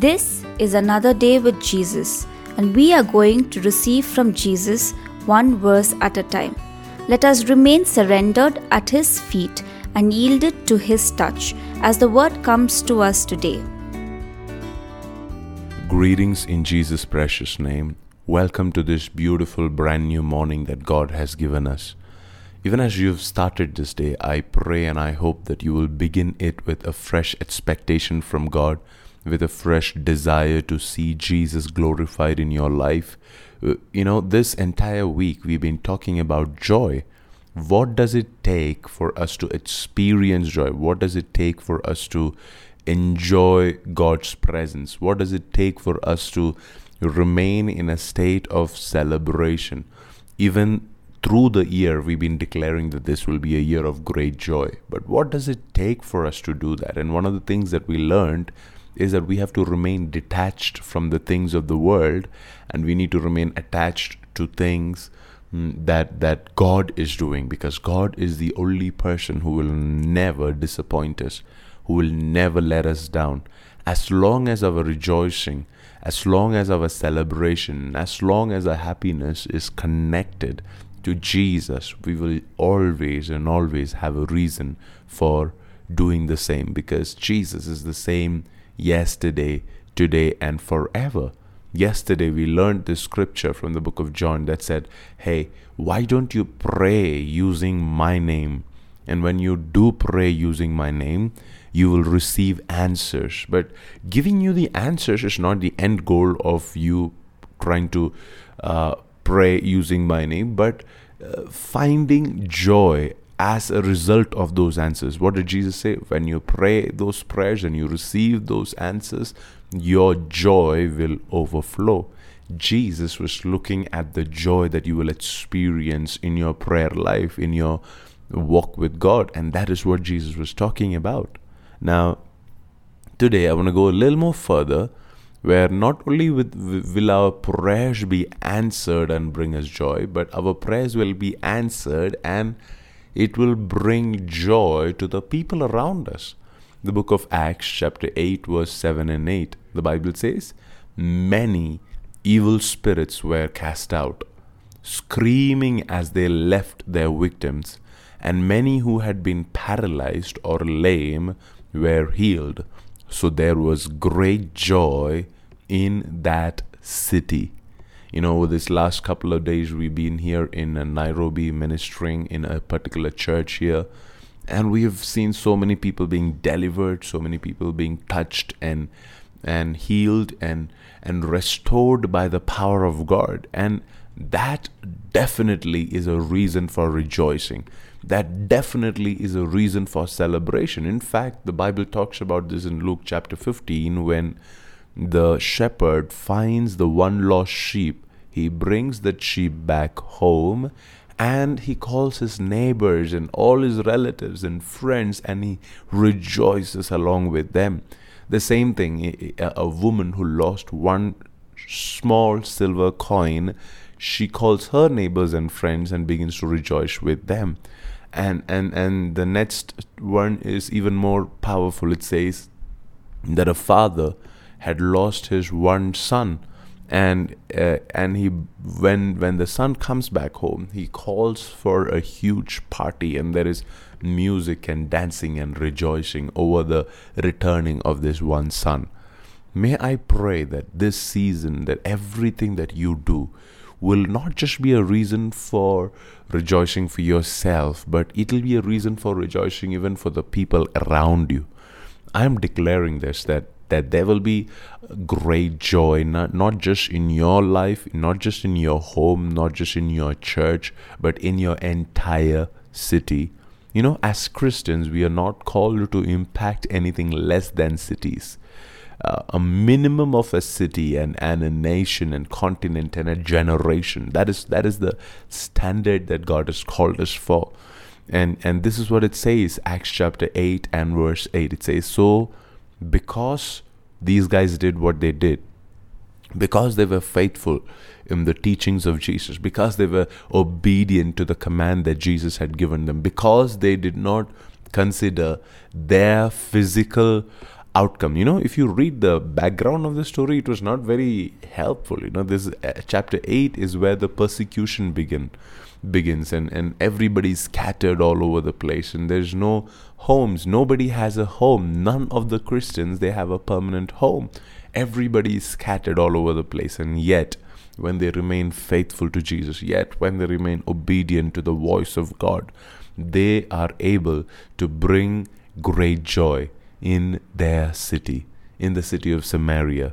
This is another day with Jesus, and we are going to receive from Jesus one verse at a time. Let us remain surrendered at His feet and yielded to His touch as the word comes to us today. Greetings in Jesus' precious name. Welcome to this beautiful brand new morning that God has given us. Even as you've started this day, I pray and I hope that you will begin it with a fresh expectation from God, with a fresh desire to see Jesus glorified in your life. Uh, You know, this entire week we've been talking about joy. What does it take for us to experience joy? What does it take for us to enjoy God's presence? What does it take for us to remain in a state of celebration? Even through the year, we've been declaring that this will be a year of great joy. But what does it take for us to do that? And one of the things that we learned is that we have to remain detached from the things of the world and we need to remain attached to things mm, that that God is doing because God is the only person who will never disappoint us who will never let us down. As long as our rejoicing as long as our celebration as long as our happiness is connected to Jesus we will always and always have a reason for doing the same because Jesus is the same yesterday today and forever Yesterday, we learned this scripture from the book of John that said, Hey, why don't you pray using my name? And when you do pray using my name, you will receive answers. But giving you the answers is not the end goal of you trying to uh, pray using my name, but uh, finding joy as a result of those answers. What did Jesus say? When you pray those prayers and you receive those answers, your joy will overflow. Jesus was looking at the joy that you will experience in your prayer life, in your walk with God, and that is what Jesus was talking about. Now, today I want to go a little more further where not only will our prayers be answered and bring us joy, but our prayers will be answered and it will bring joy to the people around us. The book of Acts, chapter 8, verse 7 and 8, the Bible says, Many evil spirits were cast out, screaming as they left their victims, and many who had been paralyzed or lame were healed. So there was great joy in that city. You know, this last couple of days, we've been here in uh, Nairobi ministering in a particular church here, and we have seen so many people being delivered, so many people being touched and and healed and and restored by the power of God. And that definitely is a reason for rejoicing. That definitely is a reason for celebration. In fact, the Bible talks about this in Luke chapter 15 when the shepherd finds the one lost sheep. He brings the sheep back home and he calls his neighbors and all his relatives and friends and he rejoices along with them. The same thing, a woman who lost one small silver coin, she calls her neighbors and friends and begins to rejoice with them. And, and, and the next one is even more powerful. It says that a father had lost his one son and uh, and he when when the son comes back home he calls for a huge party and there is music and dancing and rejoicing over the returning of this one son. May i pray that this season that everything that you do will not just be a reason for rejoicing for yourself but it will be a reason for rejoicing even for the people around you. I am declaring this that that there will be great joy not, not just in your life not just in your home not just in your church but in your entire city. You know as christians we are not called to impact anything less than cities. Uh, a minimum of a city and, and a nation and continent and a generation that is that is the standard that god has called us for. And and this is what it says acts chapter 8 and verse 8 it says so because these guys did what they did, because they were faithful in the teachings of Jesus, because they were obedient to the command that Jesus had given them, because they did not consider their physical outcome. You know, if you read the background of the story, it was not very helpful. You know, this uh, chapter 8 is where the persecution begin begins and and everybody's scattered all over the place and there's no homes. Nobody has a home. None of the christians they have a permanent home. Everybody is scattered all over the place and yet when they remain faithful to Jesus, yet when they remain obedient to the voice of God, they are able to bring great joy in their city, in the city of Samaria.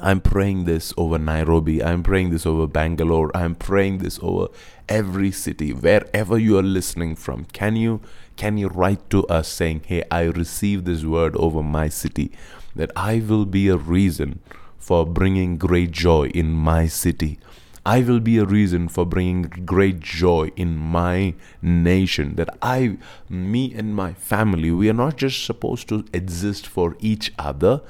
I'm praying this over Nairobi. I'm praying this over Bangalore. I'm praying this over every city, wherever you are listening from. Can you can you write to us saying, "Hey, I received this word over my city, that I will be a reason for bringing great joy in my city." I will be a reason for bringing great joy in my nation. That I, me and my family, we are not just supposed to exist for each other,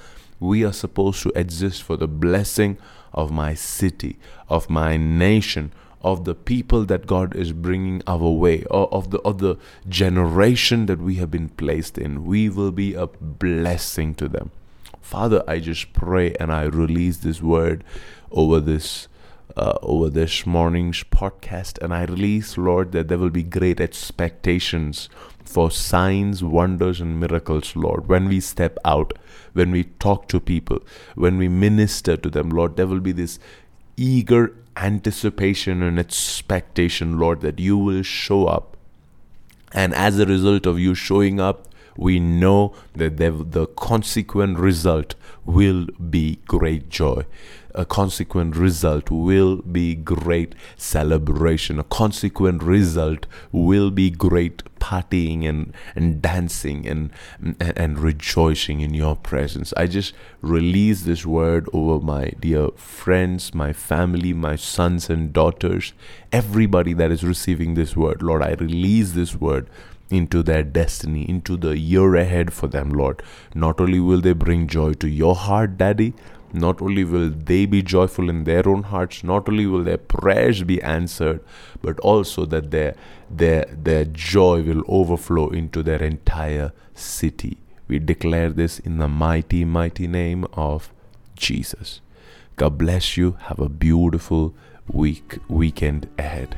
we are supposed to exist for the blessing of my city, of my nation, of the people that God is bringing our way, or of the of the generation that we have been placed in. We will be a blessing to them. Father, I just pray and I release this word over this uh, over this morning's podcast, and I release, Lord, that there will be great expectations for signs, wonders, and miracles, Lord. When we step out, when we talk to people, when we minister to them, Lord, there will be this eager anticipation and expectation, Lord, that you will show up. And as a result of you showing up, we know that the consequent result will be great joy. A consequent result will be great celebration. A consequent result will be great partying and, and dancing and, and, and rejoicing in your presence. I just release this word over my dear friends, my family, my sons and daughters, everybody that is receiving this word. Lord, I release this word into their destiny, into the year ahead for them, Lord. Not only will they bring joy to your heart, Daddy, not only will they be joyful in their own hearts, not only will their prayers be answered, but also that their, their, their joy will overflow into their entire city. We declare this in the mighty, mighty name of Jesus. God bless you. Have a beautiful week weekend ahead.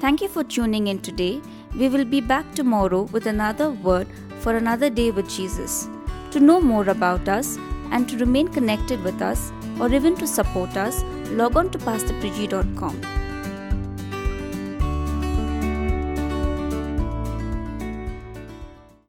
Thank you for tuning in today. We will be back tomorrow with another word for another day with Jesus. To know more about us and to remain connected with us or even to support us, log on to pastorpriji.com.